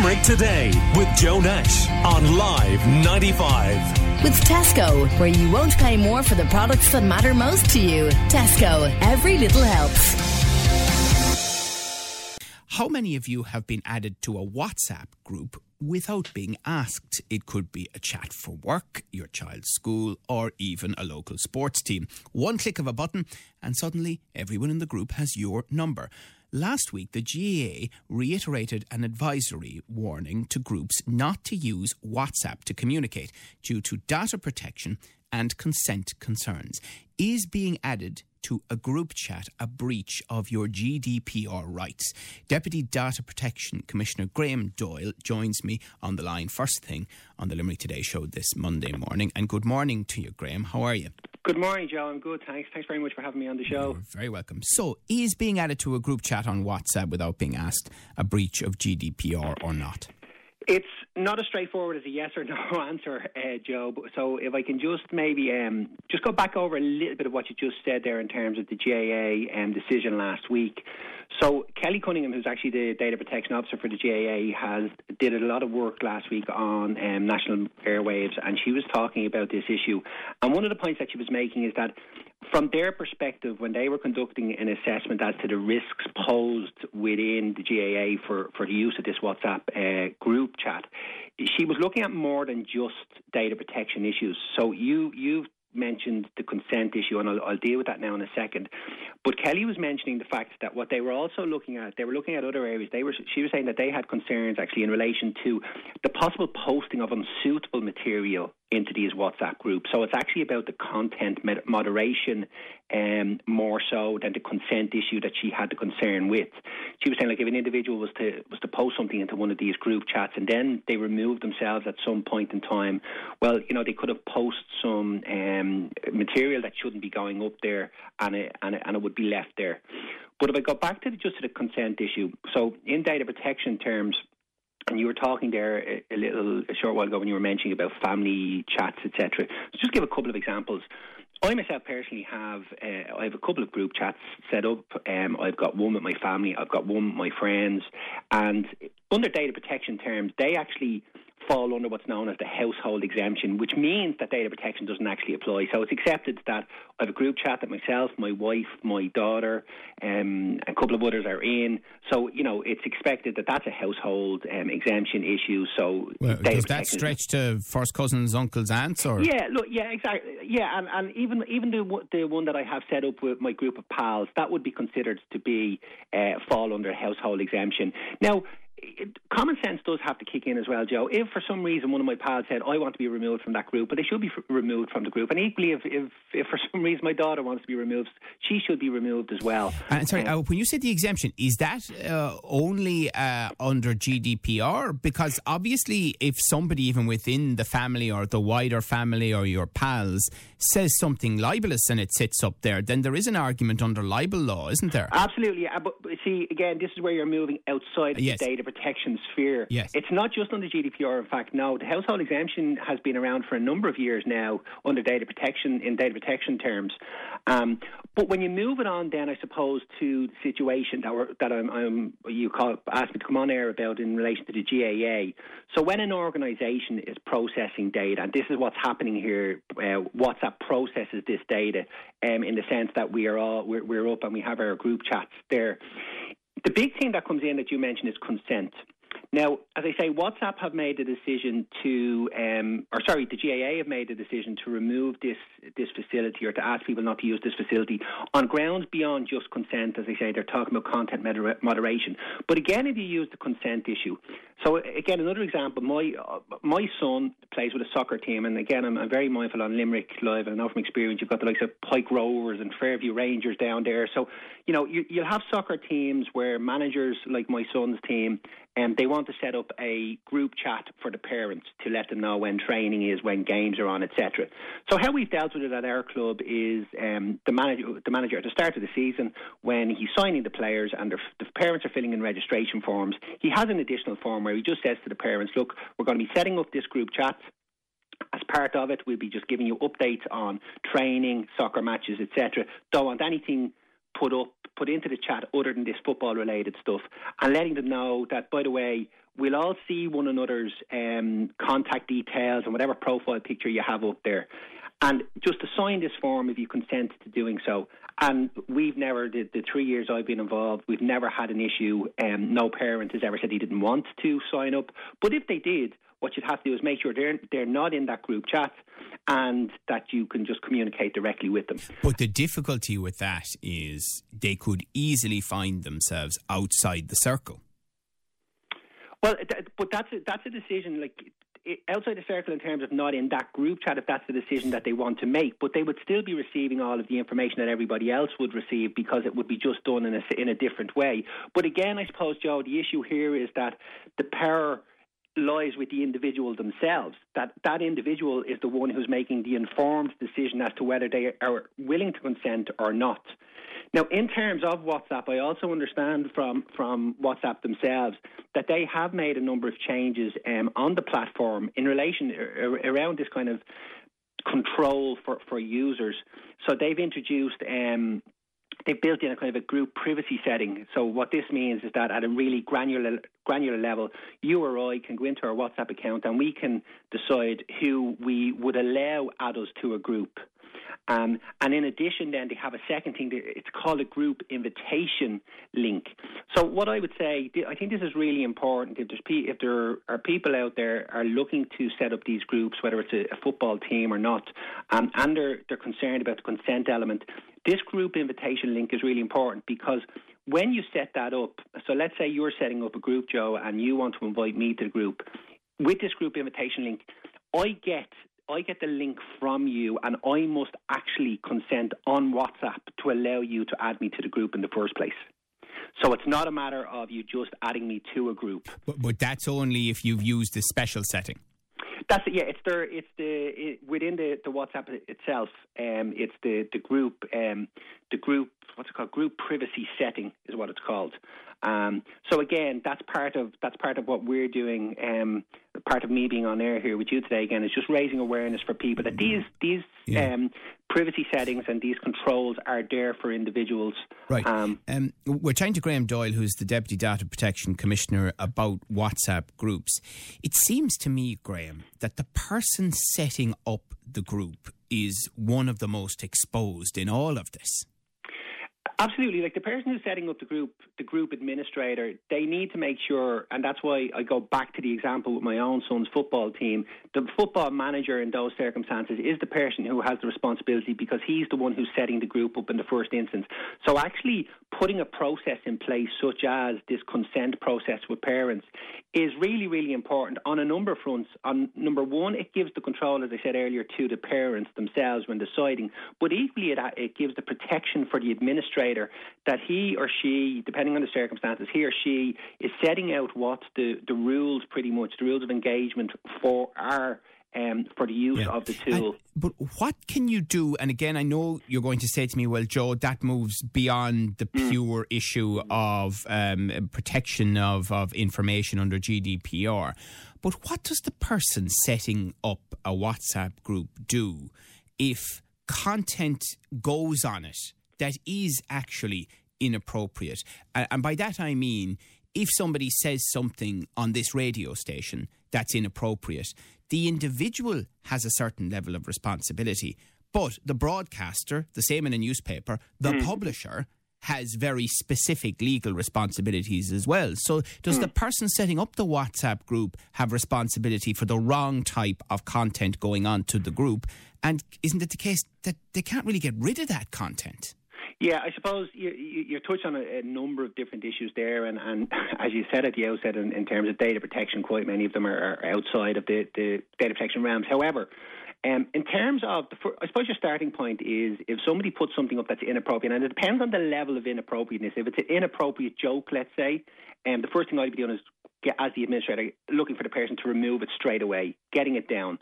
Limerick Today with Joe Nash on Live 95. With Tesco, where you won't pay more for the products that matter most to you. Tesco, every little helps. How many of you have been added to a WhatsApp group without being asked? It could be a chat for work, your child's school, or even a local sports team. One click of a button, and suddenly everyone in the group has your number. Last week, the GAA reiterated an advisory warning to groups not to use WhatsApp to communicate due to data protection and consent concerns. Is being added to a group chat a breach of your GDPR rights? Deputy Data Protection Commissioner Graham Doyle joins me on the line first thing on the Limerick Today show this Monday morning. And good morning to you, Graham. How are you? Good morning, Joe. I'm good. Thanks. Thanks very much for having me on the show. You're very welcome. So, is being added to a group chat on WhatsApp without being asked a breach of GDPR or not? It's not as straightforward as a yes or no answer, uh, Joe. So if I can just maybe um, just go back over a little bit of what you just said there in terms of the GAA um, decision last week. So Kelly Cunningham, who's actually the data protection officer for the GAA, has did a lot of work last week on um, national airwaves, and she was talking about this issue. And one of the points that she was making is that from their perspective, when they were conducting an assessment as to the risks posed within the GAA for, for the use of this WhatsApp uh, group chat, she was looking at more than just data protection issues. So you you've mentioned the consent issue, and I'll, I'll, deal with that now in a second. But Kelly was mentioning the fact that what they were also looking at, they were looking at other areas. They were, she was saying that they had concerns actually in relation to the possible posting of unsuitable material into these WhatsApp groups. So it's actually about the content moderation um, more so than the consent issue that she had the concern with. She was saying like if an individual was to was to post something into one of these group chats and then they removed themselves at some point in time, well, you know, they could have posted some um, material that shouldn't be going up there and it, and it, and it would be left there. But if I go back to the, just to the consent issue, so in data protection terms, and you were talking there a, little a short while ago when you were mentioning about family chats, etc. So just give a couple of examples. I myself personally have uh, I have a couple of group chats set up. Um, I've got one with my family, I've got one with my friends, and under data protection terms, they actually fall under what's known as the household exemption, which means that data protection doesn't actually apply. So it's accepted that I have a group chat that myself, my wife, my daughter, um, a couple of others are in. So you know it's expected that that's a household um, exemption issue. So well, does that stretch to first cousins, uncles, aunts, or yeah, look, yeah, exactly, yeah, and, and even even the the one that I have set up with my group of pals, that would be considered to be uh, fall under household exemption. Now it, common sense does have to kick in as well, Joe. If for some reason one of my pals said, I want to be removed from that group, but they should be f- removed from the group. And equally, if, if, if, for some reason my daughter wants to be removed, she should be removed as well. And sorry, uh, when you say the exemption, is that uh, only uh, under GDPR? Because obviously, if somebody even within the family or the wider family or your pals says something libelous and it sits up there, then there is an argument under libel law, isn't there? Absolutely. But see, again, this is where you're moving outside of yes. the data protection sphere. Yes. It's not just under GDPR. In fact, no, the household exemption has been around for a number of years now under data protection in data protection terms. Um, but when you move it on, then I suppose to the situation that, we're, that I'm, I'm, you call, asked me to come on air about in relation to the GAA. So when an organisation is processing data, and this is what's happening here, uh, WhatsApp processes this data um, in the sense that we are all we're, we're up and we have our group chats there. The big thing that comes in that you mentioned is consent. Now, as I say, WhatsApp have made a decision to, um, or sorry, the GAA have made a decision to remove this this facility or to ask people not to use this facility on grounds beyond just consent. As I say, they're talking about content moderation. But again, if you use the consent issue, so again, another example, my uh, my son plays with a soccer team, and again, I'm, I'm, very mindful on Limerick Live, and I know from experience, you've got the likes of Pike Rovers and Fairview Rangers down there. So, you know, you, you'll have soccer teams where managers like my son's team and they want to set up a group chat for the parents to let them know when training is, when games are on, etc. So how we've dealt with it at our club is um, the manager, the manager at the start of the season, when he's signing the players and the parents are filling in registration forms, he has an additional form where he just says to the parents, "Look, we're going to be setting up this group chat." As part of it, we'll be just giving you updates on training, soccer matches, etc. Don't want anything put up, put into the chat other than this football related stuff, and letting them know that, by the way, we'll all see one another's um, contact details and whatever profile picture you have up there. And just to sign this form if you consent to doing so. And we've never, the, the three years I've been involved, we've never had an issue. Um, no parent has ever said he didn't want to sign up. But if they did, what you'd have to do is make sure they're they're not in that group chat and that you can just communicate directly with them. But the difficulty with that is they could easily find themselves outside the circle. Well, but that's a, that's a decision like outside the circle in terms of not in that group chat if that's the decision that they want to make, but they would still be receiving all of the information that everybody else would receive because it would be just done in a, in a different way. But again, I suppose, Joe, the issue here is that the power lies with the individual themselves. That that individual is the one who's making the informed decision as to whether they are willing to consent or not. Now, in terms of WhatsApp, I also understand from from WhatsApp themselves that they have made a number of changes um, on the platform in relation around this kind of control for, for users. So they've introduced um, they built in a kind of a group privacy setting. So what this means is that at a really granular granular level, you or I can go into our WhatsApp account and we can decide who we would allow add us to a group. Um, and in addition, then they have a second thing. It's called a group invitation link. So what I would say, I think this is really important. If there's if there are people out there are looking to set up these groups, whether it's a, a football team or not, um, and they're they're concerned about the consent element, this group invitation link is really important because when you set that up, so let's say you're setting up a group, Joe, and you want to invite me to the group. With this group invitation link, I get I get the link from you, and I must actually consent on WhatsApp to allow you to add me to the group in the first place. So it's not a matter of you just adding me to a group. But, but that's only if you've used the special setting. That's it, yeah. It's the it's the it, within the, the WhatsApp itself. Um, it's the the group um, the group what's it called group privacy setting is what it's called. Um, so again, that's part of that's part of what we're doing. Um, part of me being on air here with you today again is just raising awareness for people that these these yeah. um, privacy settings and these controls are there for individuals. Right. Um, um, we're chatting to Graham Doyle, who's the Deputy Data Protection Commissioner, about WhatsApp groups. It seems to me, Graham, that the person setting up the group is one of the most exposed in all of this. Absolutely. Like the person who's setting up the group, the group administrator, they need to make sure, and that's why I go back to the example with my own son's football team. The football manager in those circumstances is the person who has the responsibility because he's the one who's setting the group up in the first instance. So actually putting a process in place, such as this consent process with parents, is really, really important on a number of fronts. On number one, it gives the control, as I said earlier, to the parents themselves when deciding, but equally it, it gives the protection for the administrator that he or she, depending on the circumstances, he or she is setting out what the, the rules, pretty much, the rules of engagement for our um, for the use yeah. of the tool. And, but what can you do? And again, I know you're going to say to me, well, Joe, that moves beyond the mm. pure issue of um, protection of, of information under GDPR. But what does the person setting up a WhatsApp group do if content goes on it that is actually inappropriate. And by that I mean, if somebody says something on this radio station that's inappropriate, the individual has a certain level of responsibility. But the broadcaster, the same in a newspaper, the mm. publisher, has very specific legal responsibilities as well. So, does mm. the person setting up the WhatsApp group have responsibility for the wrong type of content going on to the group? And isn't it the case that they can't really get rid of that content? Yeah, I suppose you, you, touched on a, a, number of different issues there, and, and as you said at the outset, in, in terms of data protection, quite many of them are, are outside of the, the data protection realms. However, um, in terms of, the, I suppose your starting point is if somebody puts something up that's inappropriate, and it depends on the level of inappropriateness. If it's an inappropriate joke, let's say, um, the first thing I'd be doing is get, as the administrator, looking for the person to remove it straight away, getting it down.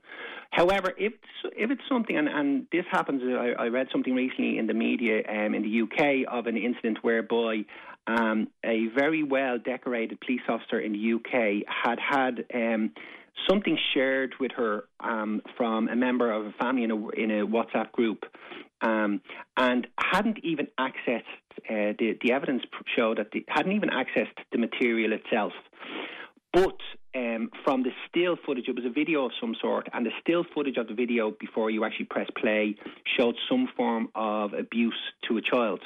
However, if if it's something, and, and this happens, I, I read something recently in the media um, in the UK of an incident whereby um, a very well decorated police officer in the UK had had um, something shared with her um, from a member of a family in a, in a WhatsApp group um, and hadn't even accessed uh, the, the evidence showed that they hadn't even accessed the material itself. But um, from the still footage, it was a video of some sort, and the still footage of the video before you actually press play showed some form of abuse to a child.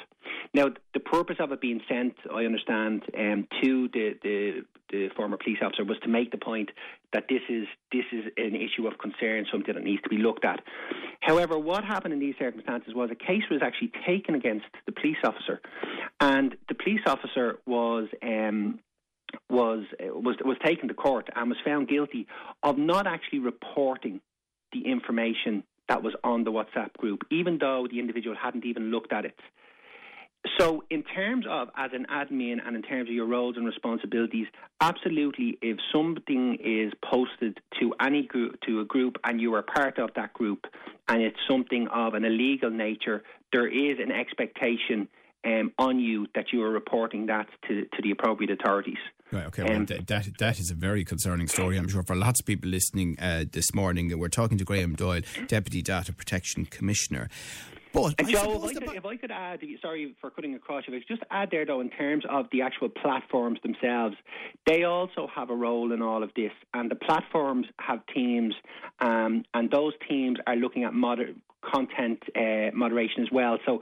Now, the purpose of it being sent, I understand, um, to the, the, the former police officer was to make the point that this is this is an issue of concern, something that needs to be looked at. However, what happened in these circumstances was a case was actually taken against the police officer, and the police officer was. Um, was was was taken to court and was found guilty of not actually reporting the information that was on the WhatsApp group, even though the individual hadn't even looked at it. So, in terms of as an admin and in terms of your roles and responsibilities, absolutely, if something is posted to any group, to a group, and you are part of that group, and it's something of an illegal nature, there is an expectation um, on you that you are reporting that to, to the appropriate authorities. Right, okay, well, um, that, that is a very concerning story, I'm sure, for lots of people listening uh, this morning. We're talking to Graham Doyle, Deputy Data Protection Commissioner. But and Joe, if I, could, if I, could, add, sorry for cutting across you, if I could just add there though, in terms of the actual platforms themselves, they also have a role in all of this, and the platforms have teams, um, and those teams are looking at moder- content uh, moderation as well. So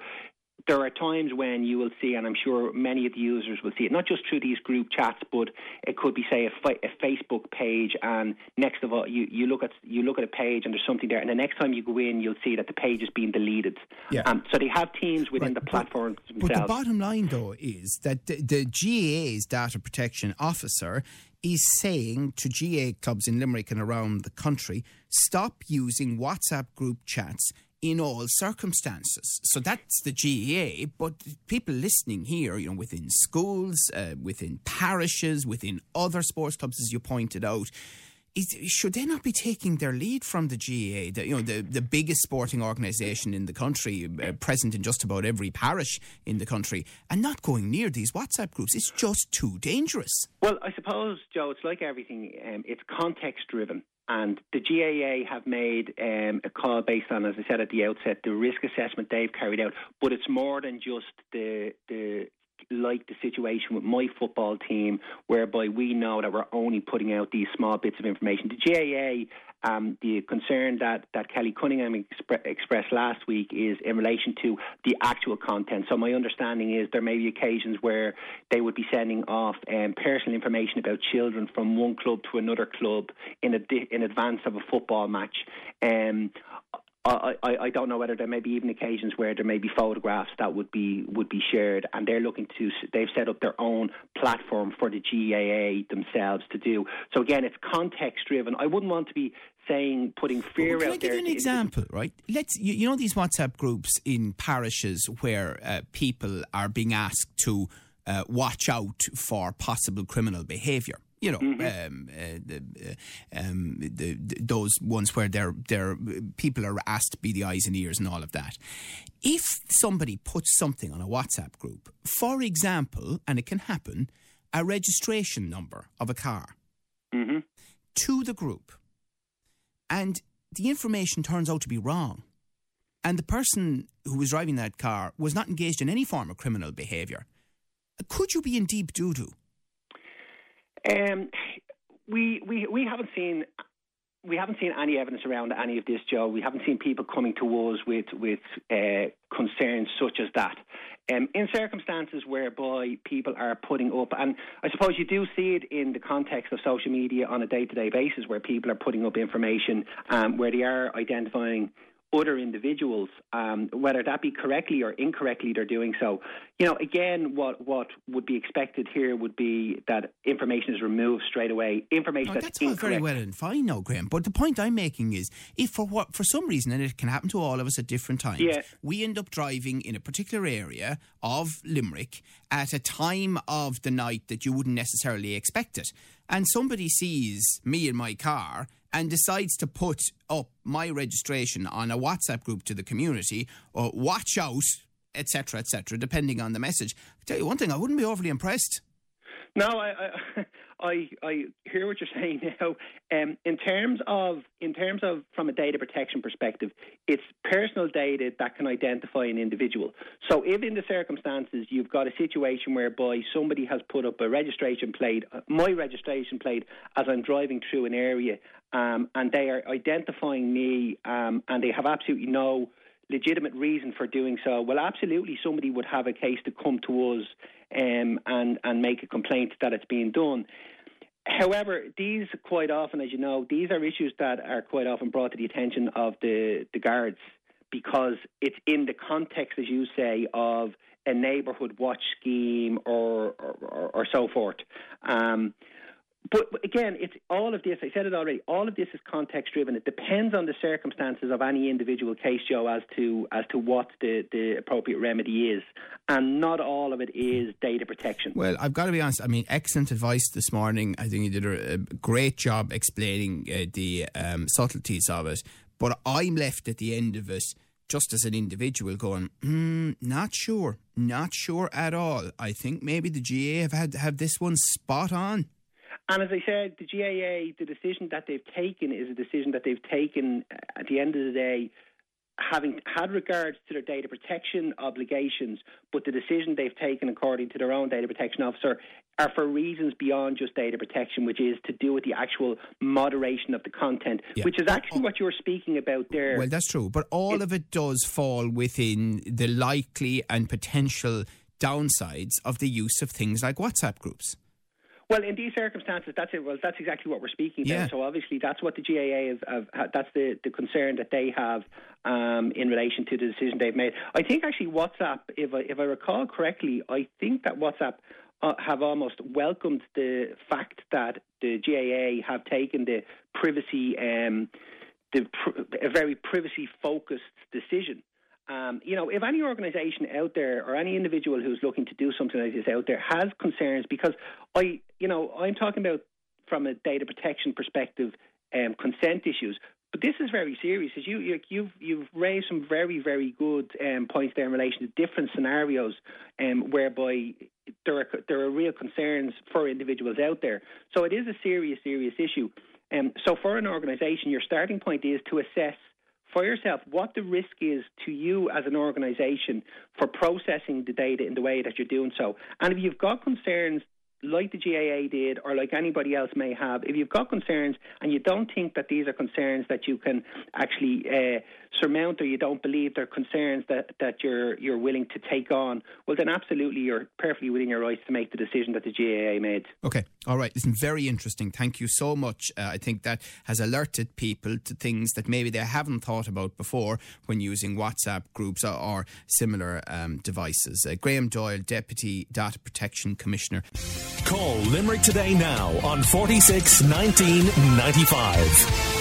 there are times when you will see, and I'm sure many of the users will see it, not just through these group chats, but it could be, say, a, a Facebook page, and next of all, you, you look at you look at a page and there's something there, and the next time you go in, you'll see that the page is being deleted. Yeah. Um, so they have teams within right. the platform but, themselves. But the bottom line, though, is that the, the GAA's data protection officer is saying to GAA clubs in Limerick and around the country, stop using WhatsApp group chats in all circumstances. So that's the GAA. but people listening here, you know, within schools, uh, within parishes, within other sports clubs, as you pointed out, is, should they not be taking their lead from the GAA, the, you know, the, the biggest sporting organisation in the country, uh, present in just about every parish in the country, and not going near these WhatsApp groups? It's just too dangerous. Well, I suppose, Joe, it's like everything. Um, it's context driven. And the GAA have made um, a call based on, as I said at the outset, the risk assessment they've carried out. But it's more than just the the like the situation with my football team, whereby we know that we're only putting out these small bits of information. The GAA um, the concern that, that Kelly Cunningham expre- expressed last week is in relation to the actual content. So my understanding is there may be occasions where they would be sending off um, personal information about children from one club to another club in, di- in advance of a football match. Um, I, I, I, don't know whether there may be even occasions where there may be photographs that would be would be shared, and they're looking to they've set up their own platform for the GAA themselves to do. So again, it's context driven. I wouldn't want to be saying putting fear well, out there. Can I give you an example, right? Let's you, you, know these WhatsApp groups in parishes where uh, people are being asked to uh, watch out for possible criminal behaviour you know, mm-hmm. um, uh, the, uh, um, the, the, those ones where they're, they're, people are asked to be the eyes and ears and all of that. If somebody puts something on a WhatsApp group, for example, and it can happen, a registration number of a car mm-hmm. to the group, and the information turns out to be wrong, and the person who was driving that car was not engaged in any form of criminal behaviour, could you be in deep doo doo? Um, we, we, we haven't seen we haven't seen any evidence around any of this, Joe. We haven't seen people coming to us with with uh, concerns such as that. Um, in circumstances whereby people are putting up, and I suppose you do see it in the context of social media on a day to day basis, where people are putting up information um, where they are identifying other individuals, um, whether that be correctly or incorrectly, they're doing so. You know, again, what what would be expected here would be that information is removed straight away. Information that's, that's all very well and fine, no, Graham. But the point I'm making is, if for what for some reason, and it can happen to all of us at different times, yeah. we end up driving in a particular area of Limerick at a time of the night that you wouldn't necessarily expect it, and somebody sees me in my car and decides to put up my registration on a WhatsApp group to the community, or watch out, etc., etc., depending on the message. I tell you one thing, I wouldn't be overly impressed. No, I, I, I, I hear what you're saying now. Um, in terms of in terms of from a data protection perspective, it's personal data that can identify an individual. So if in the circumstances you've got a situation whereby somebody has put up a registration plate, uh, my registration plate, as I'm driving through an area, um, and they are identifying me, um, and they have absolutely no legitimate reason for doing so, well, absolutely somebody would have a case to come to us um, and and make a complaint that it's being done. However, these quite often, as you know, these are issues that are quite often brought to the attention of the, the guards because it's in the context, as you say, of a neighbourhood watch scheme or or, or, or so forth. Um, but again, it's all of this. I said it already. All of this is context driven. It depends on the circumstances of any individual case, Joe, as to as to what the, the appropriate remedy is, and not all of it is data protection. Well, I've got to be honest. I mean, excellent advice this morning. I think you did a, great job explaining uh, the um, subtleties of it. But I'm left at the end of it just as an individual going, mm, not sure, not sure at all. I think maybe the GAA have had have this one spot on. And as I said, the GAA, the decision that they've taken is a decision that they've taken uh, at the end of the day, having had regards to their data protection obligations, but the decision they've taken according to their own data protection officer are for reasons beyond just data protection, which is to do with the actual moderation of the content, yeah. which is actually what you're speaking about there. Well, that's true, but all it, of it does fall within the likely and potential downsides of the use of things like WhatsApp groups. Well, in these circumstances, that's it. Well, that's exactly what we're speaking about. Yeah. So obviously, that's what the GAA have. have that's the, the concern that they have um, in relation to the decision they've made. I think actually WhatsApp, if I, if I recall correctly, I think that WhatsApp uh, have almost welcomed the fact that the GAA have taken the privacy, um, the pr- a very privacy focused decision. Um, you know, if any organisation out there or any individual who's looking to do something like this out there has concerns, because I, you know, I'm talking about from a data protection perspective, um, consent issues. But this is very serious. As you, you have you've, you've raised some very very good um, points there in relation to different scenarios, um, whereby there are there are real concerns for individuals out there. So it is a serious serious issue. Um, so for an organisation, your starting point is to assess for yourself what the risk is to you as an organisation for processing the data in the way that you're doing so. And if you've got concerns like the GAA did, or like anybody else may have, if you've got concerns and you don't think that these are concerns that you can actually uh, surmount, or you don't believe they're concerns that, that you're you're willing to take on, well, then absolutely you're perfectly within your rights to make the decision that the GAA made. Okay, all right. Listen, very interesting. Thank you so much. Uh, I think that has alerted people to things that maybe they haven't thought about before when using WhatsApp groups or, or similar um, devices. Uh, Graham Doyle, Deputy Data Protection Commissioner. Call Limerick today now on 46 1995.